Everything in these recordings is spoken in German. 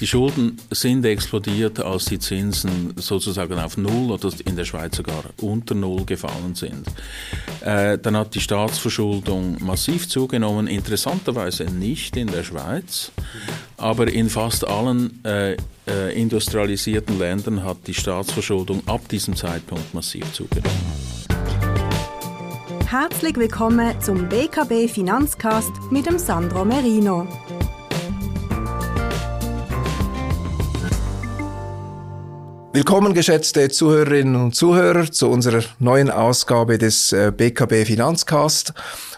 Die Schulden sind explodiert, als die Zinsen sozusagen auf Null oder in der Schweiz sogar unter Null gefallen sind. Äh, dann hat die Staatsverschuldung massiv zugenommen, interessanterweise nicht in der Schweiz, aber in fast allen äh, äh, industrialisierten Ländern hat die Staatsverschuldung ab diesem Zeitpunkt massiv zugenommen. Herzlich willkommen zum BKB Finanzcast mit dem Sandro Merino. Willkommen, geschätzte Zuhörerinnen und Zuhörer, zu unserer neuen Ausgabe des BKB äh, Finanzcast.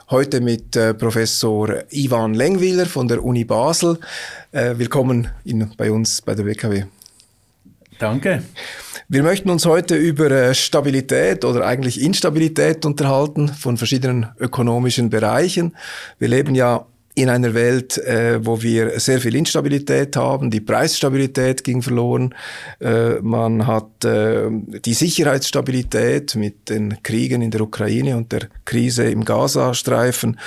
Heute mit äh, Professor Ivan Lengwiller von der Uni Basel. Äh, willkommen in, bei uns bei der BKW. Danke. Wir möchten uns heute über Stabilität oder eigentlich Instabilität unterhalten von verschiedenen ökonomischen Bereichen. Wir leben ja in einer Welt, äh, wo wir sehr viel Instabilität haben. Die Preisstabilität ging verloren. Äh, man hat äh, die Sicherheitsstabilität mit den Kriegen in der Ukraine und der Krise im Gazastreifen.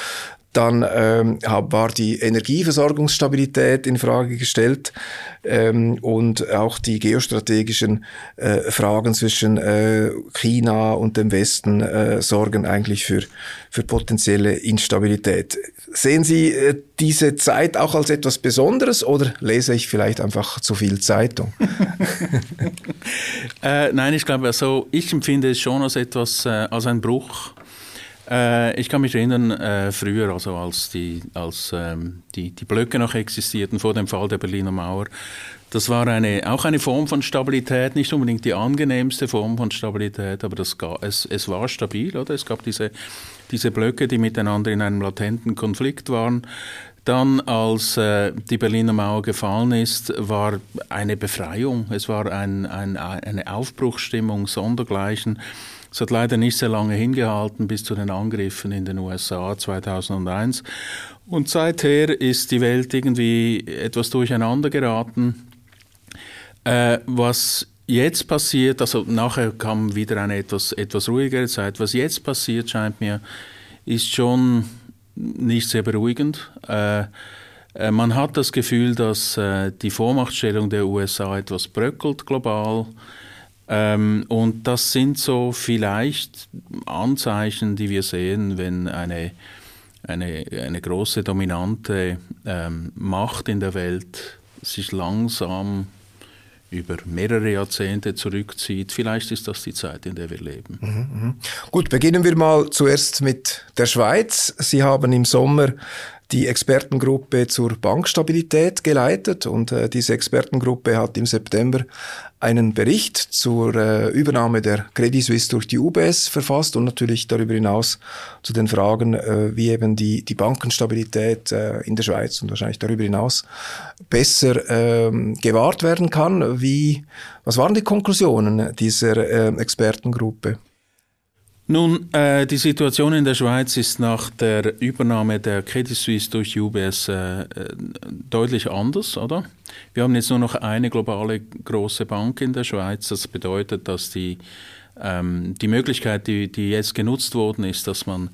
Dann ähm, war die Energieversorgungsstabilität in Frage gestellt ähm, und auch die geostrategischen äh, Fragen zwischen äh, China und dem Westen äh, sorgen eigentlich für, für potenzielle Instabilität. Sehen Sie äh, diese Zeit auch als etwas Besonderes oder lese ich vielleicht einfach zu viel Zeitung? äh, nein, ich glaube, also ich empfinde es schon als etwas, äh, als ein Bruch äh, ich kann mich erinnern, äh, früher, also als, die, als ähm, die, die Blöcke noch existierten vor dem Fall der Berliner Mauer, das war eine, auch eine Form von Stabilität, nicht unbedingt die angenehmste Form von Stabilität, aber das, es, es war stabil, oder? Es gab diese, diese Blöcke, die miteinander in einem latenten Konflikt waren. Dann, als äh, die Berliner Mauer gefallen ist, war eine Befreiung, es war ein, ein, eine Aufbruchsstimmung sondergleichen. Es hat leider nicht sehr lange hingehalten bis zu den Angriffen in den USA 2001. Und seither ist die Welt irgendwie etwas durcheinander geraten. Äh, was jetzt passiert, also nachher kam wieder eine etwas, etwas ruhigere Zeit. Was jetzt passiert, scheint mir, ist schon nicht sehr beruhigend. Äh, äh man hat das Gefühl, dass äh, die Vormachtstellung der USA etwas bröckelt global. Ähm, und das sind so vielleicht Anzeichen, die wir sehen, wenn eine, eine, eine große dominante ähm, Macht in der Welt sich langsam über mehrere Jahrzehnte zurückzieht. Vielleicht ist das die Zeit, in der wir leben. Mhm, mh. Gut, beginnen wir mal zuerst mit der Schweiz. Sie haben im Sommer die Expertengruppe zur Bankstabilität geleitet und äh, diese Expertengruppe hat im September einen Bericht zur äh, Übernahme der Credit Suisse durch die UBS verfasst und natürlich darüber hinaus zu den Fragen, äh, wie eben die, die Bankenstabilität äh, in der Schweiz und wahrscheinlich darüber hinaus besser ähm, gewahrt werden kann. Wie, was waren die Konklusionen dieser äh, Expertengruppe? Nun, äh, die Situation in der Schweiz ist nach der Übernahme der Credit Suisse durch UBS äh, äh, deutlich anders, oder? Wir haben jetzt nur noch eine globale große Bank in der Schweiz. Das bedeutet, dass die, ähm, die Möglichkeit, die, die jetzt genutzt worden ist, dass man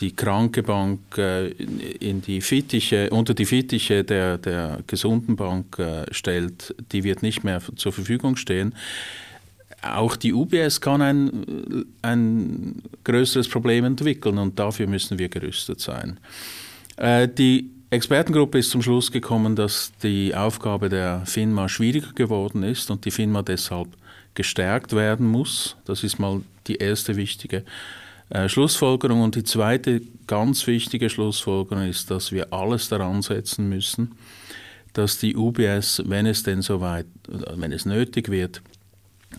die kranke Bank äh, in die Fittiche, unter die Fittiche der, der gesunden Bank äh, stellt, die wird nicht mehr zur Verfügung stehen auch die UBS kann ein, ein größeres Problem entwickeln und dafür müssen wir gerüstet sein. Äh, die Expertengruppe ist zum Schluss gekommen, dass die Aufgabe der FINMA schwieriger geworden ist und die FINMA deshalb gestärkt werden muss. Das ist mal die erste wichtige äh, Schlussfolgerung. Und die zweite ganz wichtige Schlussfolgerung ist, dass wir alles daran setzen müssen, dass die UBS, wenn es denn soweit, wenn es nötig wird,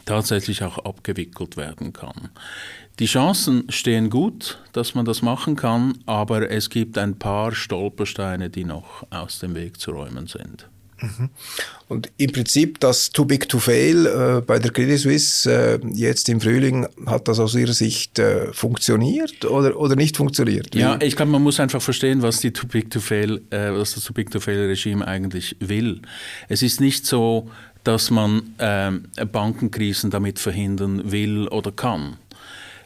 tatsächlich auch abgewickelt werden kann. Die Chancen stehen gut, dass man das machen kann, aber es gibt ein paar Stolpersteine, die noch aus dem Weg zu räumen sind. Mhm. Und im Prinzip das Too Big to Fail äh, bei der Credit Suisse äh, jetzt im Frühling, hat das aus Ihrer Sicht äh, funktioniert oder, oder nicht funktioniert? Wie? Ja, ich glaube, man muss einfach verstehen, was, die Too Big to Fail, äh, was das Too Big to Fail Regime eigentlich will. Es ist nicht so, dass man ähm, Bankenkrisen damit verhindern will oder kann.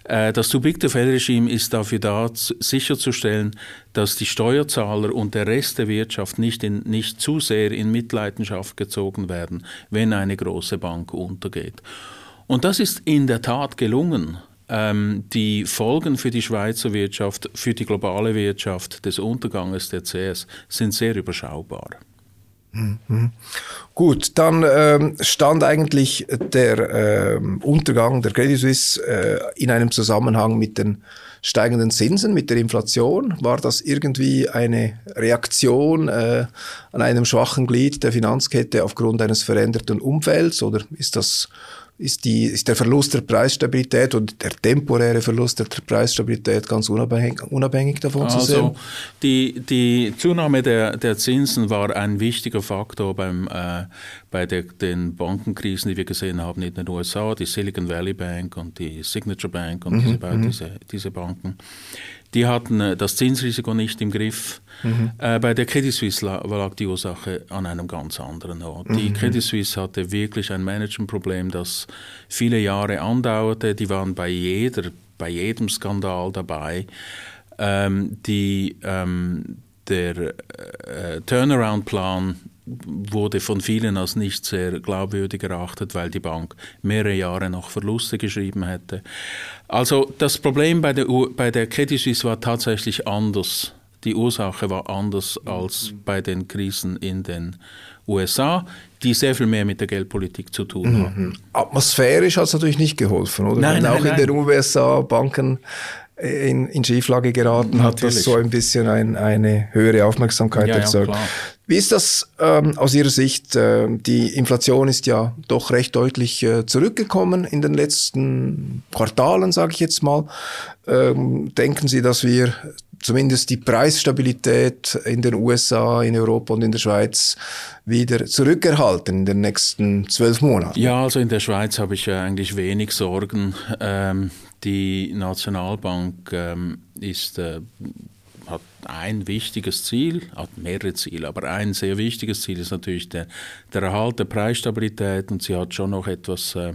Äh, das Too-Big-to-Fail-Regime ist dafür da, sicherzustellen, dass die Steuerzahler und der Rest der Wirtschaft nicht, in, nicht zu sehr in Mitleidenschaft gezogen werden, wenn eine große Bank untergeht. Und das ist in der Tat gelungen. Ähm, die Folgen für die Schweizer Wirtschaft, für die globale Wirtschaft des Unterganges der CS sind sehr überschaubar. Gut, dann ähm, stand eigentlich der ähm, Untergang der Credit Suisse äh, in einem Zusammenhang mit den steigenden Zinsen, mit der Inflation. War das irgendwie eine Reaktion äh, an einem schwachen Glied der Finanzkette aufgrund eines veränderten Umfelds oder ist das ist, die, ist der Verlust der Preisstabilität und der temporäre Verlust der Preisstabilität ganz unabhängig, unabhängig davon also, zu sehen? Die, die Zunahme der, der Zinsen war ein wichtiger Faktor beim, äh, bei der, den Bankenkrisen, die wir gesehen haben in den USA, die Silicon Valley Bank und die Signature Bank und mhm, diese, mhm. diese, diese Banken. Die hatten äh, das Zinsrisiko nicht im Griff. Mhm. Äh, bei der Credit Suisse lag, lag, die Ursache an einem ganz anderen Ort. Mhm. Die Credit Suisse hatte wirklich ein Managementproblem, das viele Jahre andauerte. Die waren bei, jeder, bei jedem Skandal dabei. Ähm, die, ähm, der äh, Turnaround-Plan wurde von vielen als nicht sehr glaubwürdig erachtet, weil die Bank mehrere Jahre noch Verluste geschrieben hätte. Also das Problem bei der, bei der Credit Suisse war tatsächlich anders. Die Ursache war anders als bei den Krisen in den USA, die sehr viel mehr mit der Geldpolitik zu tun mhm. hatten. Atmosphärisch hat es natürlich nicht geholfen, oder? Nein, Wenn nein, auch nein. in den USA Banken in, in Schieflage geraten, Natürlich. hat das so ein bisschen ein, eine höhere Aufmerksamkeit ja, erzeugt. Ja, Wie ist das ähm, aus Ihrer Sicht? Äh, die Inflation ist ja doch recht deutlich äh, zurückgekommen in den letzten Quartalen, sage ich jetzt mal. Ähm, denken Sie, dass wir zumindest die Preisstabilität in den USA, in Europa und in der Schweiz wieder zurückerhalten in den nächsten zwölf Monaten? Ja, also in der Schweiz habe ich ja eigentlich wenig Sorgen. Ähm, die Nationalbank ähm, ist, äh, hat ein wichtiges Ziel, hat mehrere Ziele, aber ein sehr wichtiges Ziel ist natürlich der, der Erhalt der Preisstabilität und sie hat schon noch etwas äh,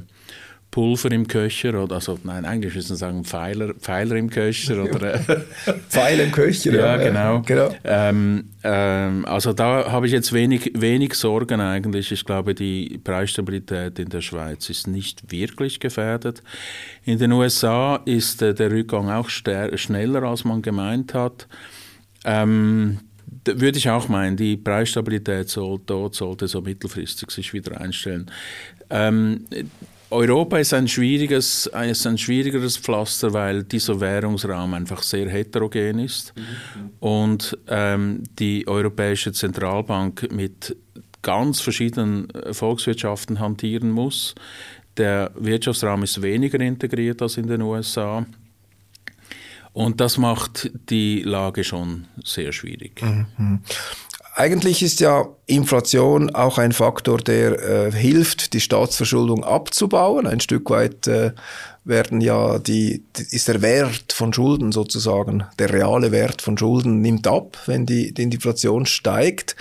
Pulver im Köcher oder also nein, eigentlich müssen wir sagen Pfeiler, Pfeiler im Köcher oder Pfeil im Köcher. ja, genau. genau. Ähm, ähm, also da habe ich jetzt wenig, wenig Sorgen eigentlich. Ich glaube, die Preisstabilität in der Schweiz ist nicht wirklich gefährdet. In den USA ist äh, der Rückgang auch schneller, als man gemeint hat. Ähm, würde ich auch meinen, die Preisstabilität soll, dort sollte so mittelfristig sich wieder einstellen. Ähm, Europa ist ein schwieriges, ist ein schwierigeres Pflaster, weil dieser Währungsraum einfach sehr heterogen ist mhm. und ähm, die Europäische Zentralbank mit ganz verschiedenen äh, Volkswirtschaften hantieren muss. Der Wirtschaftsraum ist weniger integriert als in den USA. Und das macht die Lage schon sehr schwierig. Mhm. Eigentlich ist ja Inflation auch ein Faktor, der äh, hilft, die Staatsverschuldung abzubauen. Ein Stück weit äh, werden ja die, ist der Wert von Schulden sozusagen, der reale Wert von Schulden nimmt ab, wenn die, die Inflation steigt.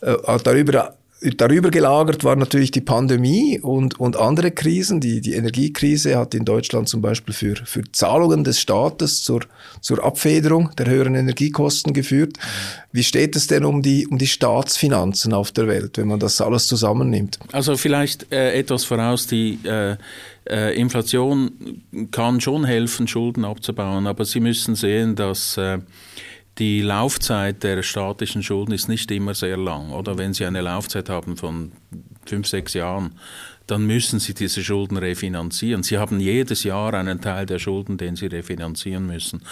Äh, darüber Darüber gelagert war natürlich die Pandemie und, und andere Krisen. Die, die Energiekrise hat in Deutschland zum Beispiel für, für Zahlungen des Staates zur, zur Abfederung der höheren Energiekosten geführt. Wie steht es denn um die, um die Staatsfinanzen auf der Welt, wenn man das alles zusammennimmt? Also vielleicht äh, etwas voraus, die äh, äh, Inflation kann schon helfen, Schulden abzubauen, aber Sie müssen sehen, dass äh, die Laufzeit der statischen Schulden ist nicht immer sehr lang. Oder wenn Sie eine Laufzeit haben von fünf, sechs Jahren, dann müssen Sie diese Schulden refinanzieren. Sie haben jedes Jahr einen Teil der Schulden, den Sie refinanzieren müssen.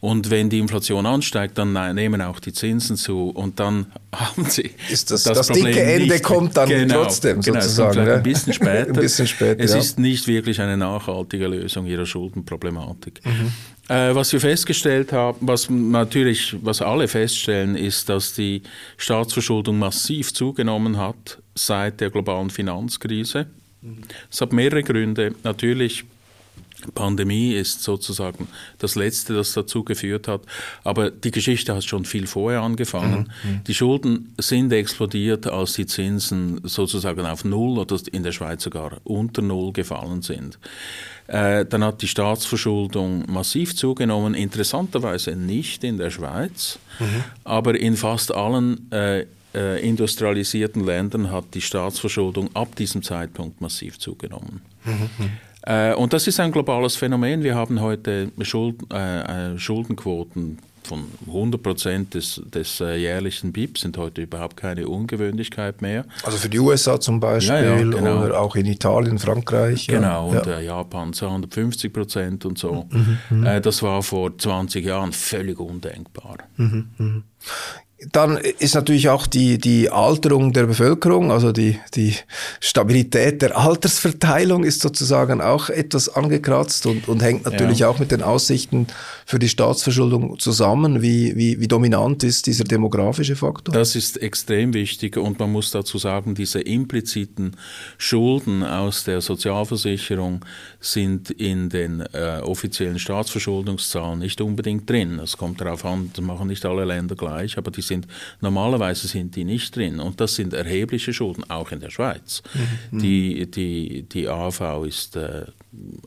Und wenn die Inflation ansteigt, dann nehmen auch die Zinsen zu und dann haben Sie ist das, das, das dicke Ende nicht. kommt dann genau, trotzdem genau, sozusagen. Ein bisschen später. ein bisschen später. Es ja. ist nicht wirklich eine nachhaltige Lösung Ihrer Schuldenproblematik. Mhm. Äh, was wir festgestellt haben, was natürlich, was alle feststellen, ist, dass die Staatsverschuldung massiv zugenommen hat seit der globalen Finanzkrise. Es hat mehrere Gründe. Natürlich Pandemie ist sozusagen das Letzte, das dazu geführt hat. Aber die Geschichte hat schon viel vorher angefangen. Mhm. mhm. Die Schulden sind explodiert, als die Zinsen sozusagen auf Null oder in der Schweiz sogar unter Null gefallen sind. Äh, dann hat die Staatsverschuldung massiv zugenommen, interessanterweise nicht in der Schweiz, mhm. aber in fast allen äh, äh, industrialisierten Ländern hat die Staatsverschuldung ab diesem Zeitpunkt massiv zugenommen. Mhm. Mhm. Äh, und das ist ein globales Phänomen. Wir haben heute Schuld, äh, äh Schuldenquoten von 100 Prozent des, des äh, jährlichen BIP sind heute überhaupt keine Ungewöhnlichkeit mehr. Also für die USA zum Beispiel ja, ja, genau. oder auch in Italien, Frankreich. Genau, ja. und äh, Japan 250 Prozent und so. Mhm, mhm, äh, das war vor 20 Jahren völlig undenkbar. Mhm, mhm. Dann ist natürlich auch die, die Alterung der Bevölkerung, also die, die Stabilität der Altersverteilung ist sozusagen auch etwas angekratzt und, und hängt natürlich ja. auch mit den Aussichten für die Staatsverschuldung zusammen. Wie, wie, wie dominant ist dieser demografische Faktor? Das ist extrem wichtig und man muss dazu sagen, diese impliziten Schulden aus der Sozialversicherung sind in den äh, offiziellen Staatsverschuldungszahlen nicht unbedingt drin. Es kommt darauf an, das machen nicht alle Länder gleich, aber die sind normalerweise sind die nicht drin. Und das sind erhebliche Schulden, auch in der Schweiz. Mhm. Die, die, die AV ist, äh,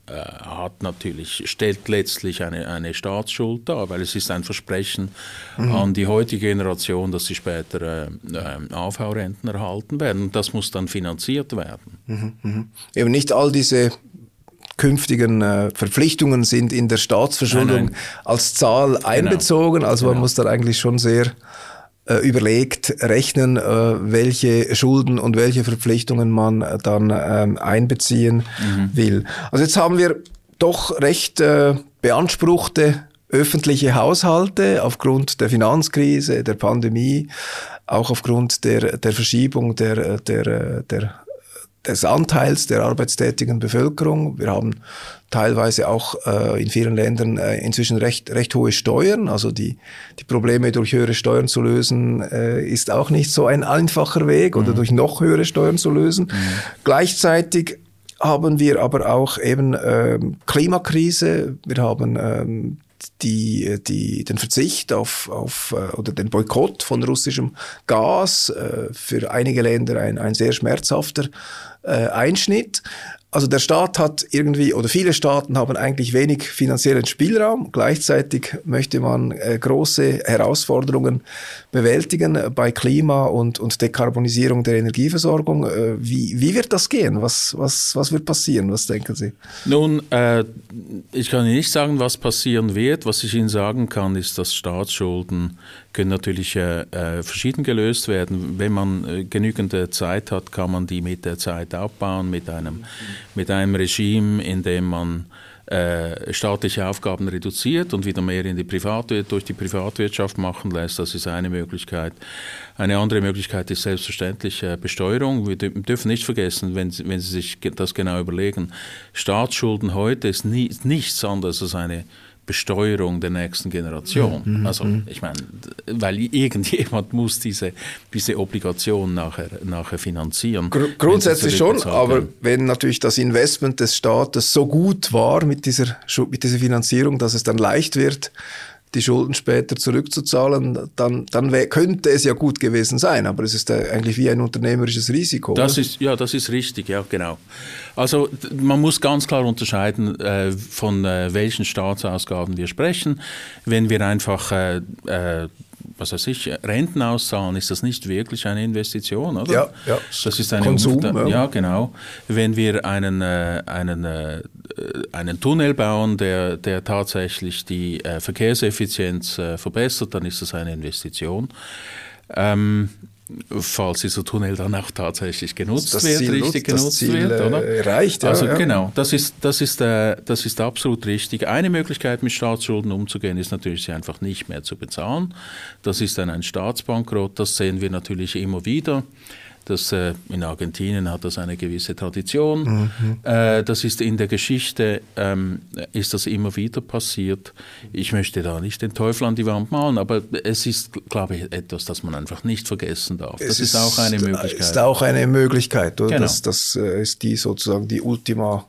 äh, hat natürlich, stellt letztlich eine, eine Staatsschuld dar, weil es ist ein Versprechen mhm. an die heutige Generation, dass sie später äh, äh AV-Renten erhalten werden. Und das muss dann finanziert werden. Mhm. Mhm. Eben nicht all diese künftigen äh, Verpflichtungen sind in der Staatsverschuldung nein, nein. als Zahl genau. einbezogen. Also genau. man muss dann eigentlich schon sehr überlegt, rechnen, äh, welche Schulden und welche Verpflichtungen man äh, dann ähm, einbeziehen mhm. will. Also jetzt haben wir doch recht äh, beanspruchte öffentliche Haushalte aufgrund der Finanzkrise, der Pandemie, auch aufgrund der, der Verschiebung der, der, der des Anteils der arbeitstätigen Bevölkerung. Wir haben teilweise auch äh, in vielen Ländern äh, inzwischen recht, recht hohe Steuern. Also die, die Probleme durch höhere Steuern zu lösen, äh, ist auch nicht so ein einfacher Weg oder mhm. durch noch höhere Steuern zu lösen. Mhm. Gleichzeitig haben wir aber auch eben ähm, Klimakrise. Wir haben ähm, die, die, den Verzicht auf, auf äh, oder den Boykott von russischem Gas äh, für einige Länder ein, ein sehr schmerzhafter äh, Einschnitt. Also der Staat hat irgendwie, oder viele Staaten haben eigentlich wenig finanziellen Spielraum. Gleichzeitig möchte man äh, große Herausforderungen bewältigen bei Klima und, und Dekarbonisierung der Energieversorgung. Äh, wie, wie wird das gehen? Was, was, was wird passieren? Was denken Sie? Nun, äh, ich kann Ihnen nicht sagen, was passieren wird. Was ich Ihnen sagen kann, ist, dass Staatsschulden können natürlich äh, äh, verschieden gelöst werden. Wenn man äh, genügend Zeit hat, kann man die mit der Zeit abbauen, mit einem, mit einem Regime, in dem man äh, staatliche Aufgaben reduziert und wieder mehr in die Privatwir durch die Privatwirtschaft machen lässt. Das ist eine Möglichkeit. Eine andere Möglichkeit ist selbstverständlich äh, Besteuerung. Wir dürfen nicht vergessen, wenn, wenn Sie sich das genau überlegen, Staatsschulden heute ist nichts anderes als eine Besteuerung der nächsten Generation. Mhm. Also mhm. ich meine, weil irgendjemand muss diese, diese Obligation nachher, nachher finanzieren. Gr grundsätzlich schon, aber wenn natürlich das Investment des Staates so gut war mit dieser, mit dieser Finanzierung, dass es dann leicht wird, die Schulden später zurückzuzahlen, dann, dann könnte es ja gut gewesen sein, aber es ist eigentlich wie ein unternehmerisches Risiko. Das ist, ja, das ist richtig, ja, genau. Also man muss ganz klar unterscheiden, äh, von äh, welchen Staatsausgaben wir sprechen. Wenn wir einfach äh, äh was weiß ich, Renten auszahlen, ist das nicht wirklich eine Investition, oder? Ja, ja. Das ist eine Konsum. Ja. ja. genau. Wenn wir einen, äh, einen, äh, einen Tunnel bauen, der, der tatsächlich die äh, Verkehrseffizienz äh, verbessert, dann ist das eine Investition. Ähm, falls dieser Tunnel dann auch tatsächlich genutzt das wird, Ziel richtig nutzt, genutzt Ziel, wird, oder? Erreicht, ja, also ja. genau, das ist, das, ist, äh, das ist absolut richtig. Eine Möglichkeit, mit Staatsschulden umzugehen, ist natürlich, sie einfach nicht mehr zu bezahlen. Das ist dann ein Staatsbankrott, das sehen wir natürlich immer wieder. Das, äh, in Argentinien hat das eine gewisse Tradition. Mhm. Äh, das ist in der Geschichte, ähm, ist das immer wieder passiert. Ich möchte da nicht den Teufel an die Wand malen, aber es ist, glaube ich, etwas, das man einfach nicht vergessen darf. Es das ist, ist, auch eine Möglichkeit. ist auch eine Möglichkeit. Oder? Genau. Das, das äh, ist die sozusagen die Ultima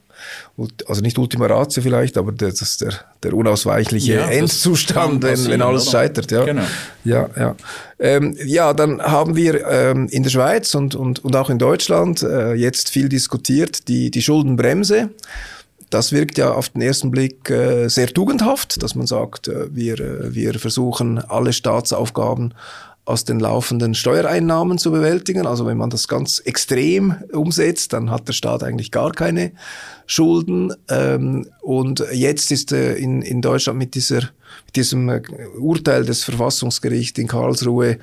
also nicht Ultima Ratio vielleicht, aber das ist der, der unausweichliche ja, Endzustand, wenn, wenn alles oder? scheitert. Ja, genau. ja, ja. Ähm, ja, dann haben wir ähm, in der Schweiz und, und, und auch in Deutschland äh, jetzt viel diskutiert, die, die Schuldenbremse. Das wirkt ja auf den ersten Blick äh, sehr tugendhaft, dass man sagt, äh, wir, äh, wir versuchen alle Staatsaufgaben aus den laufenden Steuereinnahmen zu bewältigen. Also wenn man das ganz extrem umsetzt, dann hat der Staat eigentlich gar keine Schulden. Ähm, und jetzt ist äh, in, in Deutschland mit, dieser, mit diesem äh, Urteil des Verfassungsgerichts in Karlsruhe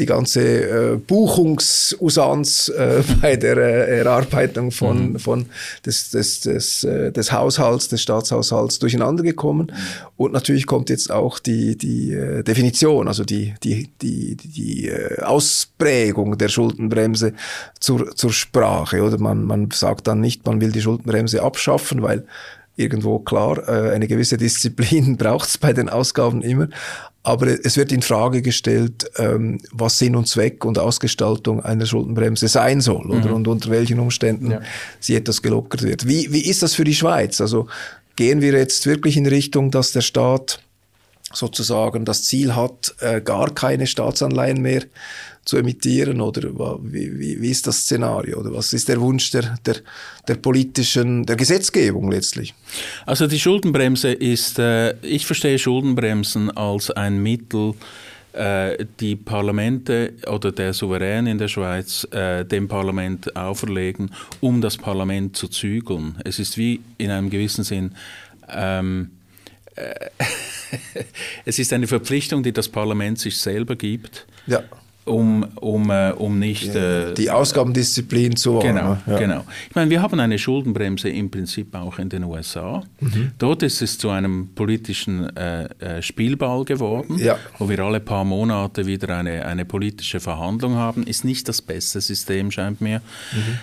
die ganze äh, Buchungsusanz äh, bei der äh, Erarbeitung von, mhm. von des, des, des, äh, des Haushalts, des Staatshaushalts durcheinander gekommen. Mhm. Und natürlich kommt jetzt auch die, die äh, Definition, also die, die, die, die äh, Ausprägung der Schuldenbremse zur, zur Sprache. Oder man, man sagt dann nicht, man will die Schuldenbremse abschaffen, weil irgendwo klar, äh, eine gewisse Disziplin braucht es bei den Ausgaben immer. Aber es wird in Frage gestellt, ähm, was Sinn und Zweck und Ausgestaltung einer Schuldenbremse sein soll mhm. oder und unter welchen Umständen ja. sie etwas gelockert wird. Wie, wie ist das für die Schweiz? Also gehen wir jetzt wirklich in Richtung, dass der Staat sozusagen das Ziel hat, äh, gar keine Staatsanleihen mehr zu emittieren oder wie, wie, wie ist das Szenario oder was ist der Wunsch der, der, der politischen, der Gesetzgebung letztlich? Also die Schuldenbremse ist, äh, ich verstehe Schuldenbremsen als ein Mittel, äh, die Parlamente oder der Souverän in der Schweiz äh, dem Parlament auferlegen, um das Parlament zu zügeln. Es ist wie in einem gewissen Sinn ähm, äh, es ist eine Verpflichtung, die das Parlament sich selber gibt. Ja um, um, äh, um nicht... Äh, die Ausgabendisziplin zu wahren. Genau, ja. genau. Ich meine, wir haben eine Schuldenbremse im Prinzip auch in den USA. Mhm. Dort ist es zu einem politischen äh, äh, Spielball geworden, ja. wo wir alle paar Monate wieder eine, eine politische Verhandlung haben. Ist nicht das beste System, scheint mir.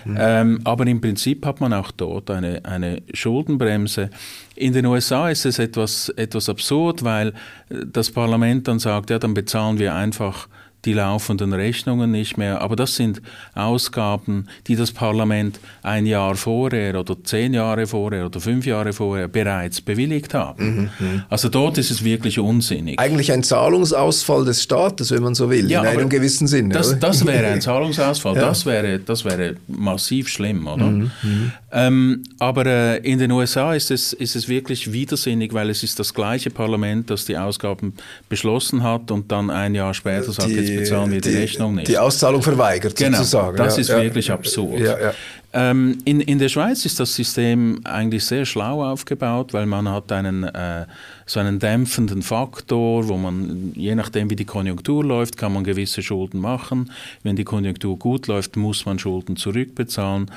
Mhm. mhm. Ähm, aber im Prinzip hat man auch dort eine, eine Schuldenbremse. In den USA ist es etwas, etwas absurd, weil äh, das Parlament dann sagt, ja, dann bezahlen wir einfach die laufenden Rechnungen nicht mehr. Aber das sind Ausgaben, die das Parlament ein Jahr vorher oder zehn Jahre vorher oder fünf Jahre vorher bereits bewilligt hat. Mhm, mhm, also dort ist es wirklich unsinnig. Eigentlich ein Zahlungsausfall des Staates, wenn man so will, ja, in einem gewissen Sinne. Das, das wäre ein Zahlungsausfall, ja. das, wäre, das wäre massiv schlimm, oder? Mhm, mhm, ähm, aber äh, in den USA ist es, ist es wirklich widersinnig, weil es ist das gleiche Parlament, das die Ausgaben beschlossen hat und dann ein Jahr später sagt, die, jetzt bezahlen wir die, die, Rechnung nicht. Die Auszahlung verweigert genau, sozusagen. Das ja, ist ja, wirklich absurd. Ja, ähm, in, in der Schweiz ist das System eigentlich sehr schlau aufgebaut, weil man hat einen, äh, so einen dämpfenden Faktor, wo man, je nachdem wie die Konjunktur läuft, kann man gewisse Schulden machen. Wenn die Konjunktur gut läuft, muss man Schulden zurückbezahlen.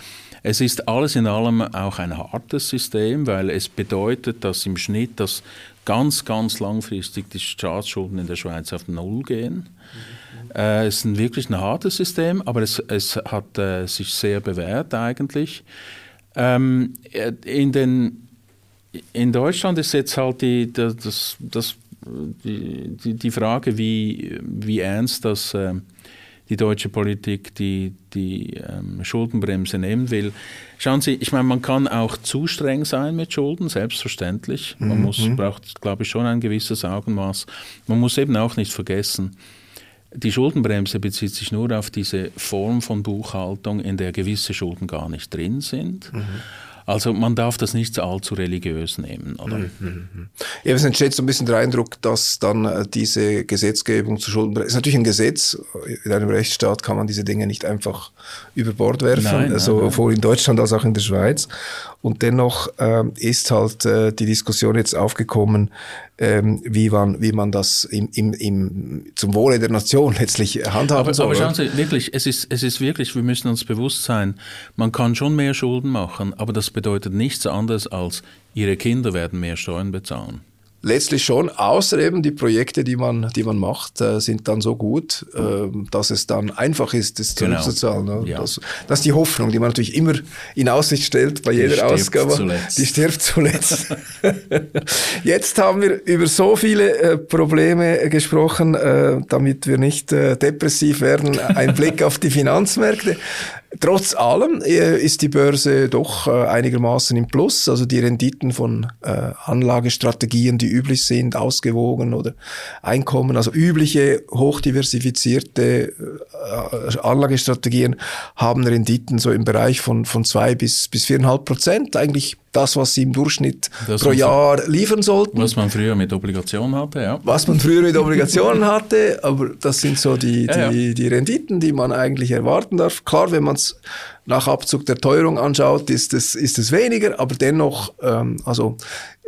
Es ist alles in allem auch ein hartes System, weil es bedeutet, dass im Schnitt das ganz, ganz langfristig die Staatsschulden in der Schweiz auf Null gehen. Äh, es ist ein wirklich ein hartes System, aber es, es hat äh, sich sehr bewährt eigentlich. Ähm, äh, in, den, in Deutschland ist jetzt halt die, das, das, die, die, die Frage, wie, wie ernst das äh, die deutsche Politik die, die ähm, Schuldenbremse nehmen will. Schauen Sie, ich meine, man kann auch zu streng sein mit Schulden, selbstverständlich. Man mhm. muss, braucht, glaube ich, schon ein gewisses Augenmaß. Man muss eben auch nicht vergessen, die Schuldenbremse bezieht sich nur auf diese Form von Buchhaltung, in der gewisse Schulden gar nicht drin sind. Mhm. Also man darf das nicht allzu religiös nehmen, oder? Mhm, mhm, mhm. Ja, es entsteht so ein bisschen der Eindruck, dass dann äh, diese Gesetzgebung zu Schulden ist natürlich ein Gesetz. In einem Rechtsstaat kann man diese Dinge nicht einfach über Bord werfen, nein, also nein, sowohl in Deutschland als auch in der Schweiz. Und dennoch ähm, ist halt äh, die Diskussion jetzt aufgekommen, ähm, wie, man, wie man das im, im, im, zum Wohle der Nation letztlich handhaben aber, soll. Aber schauen Sie, wirklich, es ist, es ist wirklich, wir müssen uns bewusst sein, man kann schon mehr Schulden machen, aber das bedeutet nichts anderes als, Ihre Kinder werden mehr Steuern bezahlen letztlich schon, außer eben die Projekte, die man, die man macht, äh, sind dann so gut, äh, dass es dann einfach ist, das genau. zurückzuzahlen. Ne? Ja. Das, das ist die Hoffnung, die man natürlich immer in Aussicht stellt bei jeder die Ausgabe. Zuletzt. Die stirbt zuletzt. Jetzt haben wir über so viele äh, Probleme gesprochen, äh, damit wir nicht äh, depressiv werden. Ein Blick auf die Finanzmärkte. Trotz allem äh, ist die Börse doch äh, einigermaßen im Plus. Also die Renditen von äh, Anlagestrategien, die üblich sind, ausgewogen oder Einkommen, also übliche hochdiversifizierte Anlagestrategien haben Renditen so im Bereich von, von zwei bis, bis viereinhalb Prozent. Eigentlich das, was sie im Durchschnitt das pro Jahr liefern sollten. Was man früher mit Obligationen hatte, ja. Was man früher mit Obligationen hatte, aber das sind so die, die, ja, ja. die Renditen, die man eigentlich erwarten darf. Klar, wenn man es nach Abzug der Teuerung anschaut, ist es, ist es weniger, aber dennoch, ähm, also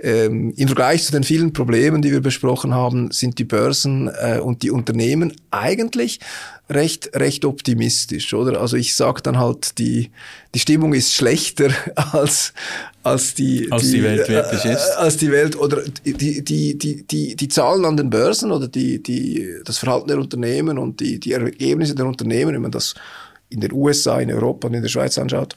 ähm, im Vergleich zu den vielen Problemen, die wir besprochen haben, sind die Börsen äh, und die Unternehmen eigentlich recht, recht optimistisch, oder? Also ich sage dann halt, die, die Stimmung ist schlechter als, als die, als die, die Welt wirklich äh, ist. Als die Welt oder die, die, die, die, die Zahlen an den Börsen oder die, die, das Verhalten der Unternehmen und die, die Ergebnisse der Unternehmen, wenn man das in den USA, in Europa und in der Schweiz anschaut,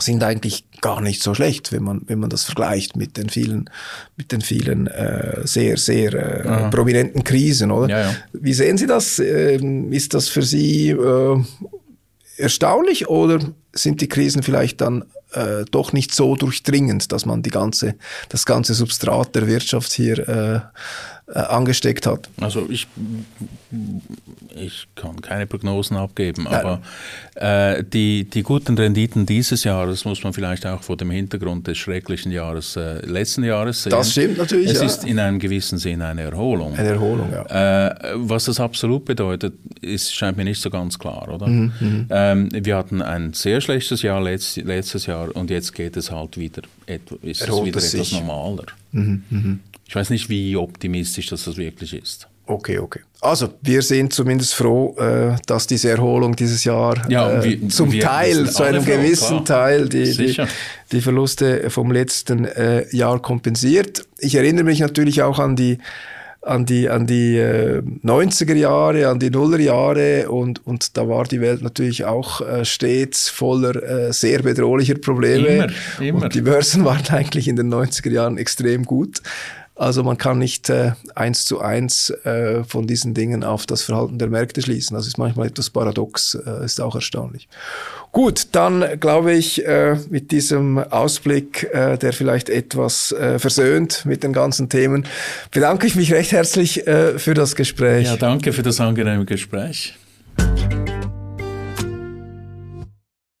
sind eigentlich gar nicht so schlecht, wenn man wenn man das vergleicht mit den vielen mit den vielen äh, sehr sehr äh, prominenten Krisen, oder? Ja, ja. Wie sehen Sie das? Ähm, ist das für Sie äh, erstaunlich oder sind die Krisen vielleicht dann äh, doch nicht so durchdringend, dass man die ganze das ganze Substrat der Wirtschaft hier äh, äh, angesteckt hat. Also ich, ich kann keine Prognosen abgeben, aber äh, die, die guten Renditen dieses Jahres muss man vielleicht auch vor dem Hintergrund des schrecklichen Jahres äh, letzten Jahres sehen. Das stimmt natürlich. Es ja. ist in einem gewissen Sinn eine Erholung. Eine Erholung, ja. Äh, was das absolut bedeutet, ist, scheint mir nicht so ganz klar, oder? Mhm, mhm. ähm, wir hatten ein sehr schlechtes Jahr letzt, letztes Jahr und jetzt geht es halt wieder, ist es wieder etwas normaler. Mhm, mhm. Ich weiß nicht, wie optimistisch das, das wirklich ist. Okay, okay. Also wir sind zumindest froh, äh, dass diese Erholung dieses Jahr ja, äh, wir, zum wir Teil, zu einem froh, gewissen klar. Teil die, die, die, Verluste vom letzten äh, Jahr kompensiert. Ich erinnere mich natürlich auch an die an die, an die äh, 90er Jahre, an die Nullerjahre und, und da war die Welt natürlich auch äh, stets voller äh, sehr bedrohlicher Probleme. Immer, immer. Und die Börsen waren eigentlich in den 90er Jahren extrem gut. Also man kann nicht äh, eins zu eins äh, von diesen Dingen auf das Verhalten der Märkte schließen. Das ist manchmal etwas paradox, äh, ist auch erstaunlich. Gut, dann glaube ich, äh, mit diesem Ausblick, äh, der vielleicht etwas äh, versöhnt mit den ganzen Themen, bedanke ich mich recht herzlich äh, für das Gespräch. Ja, danke für das angenehme Gespräch.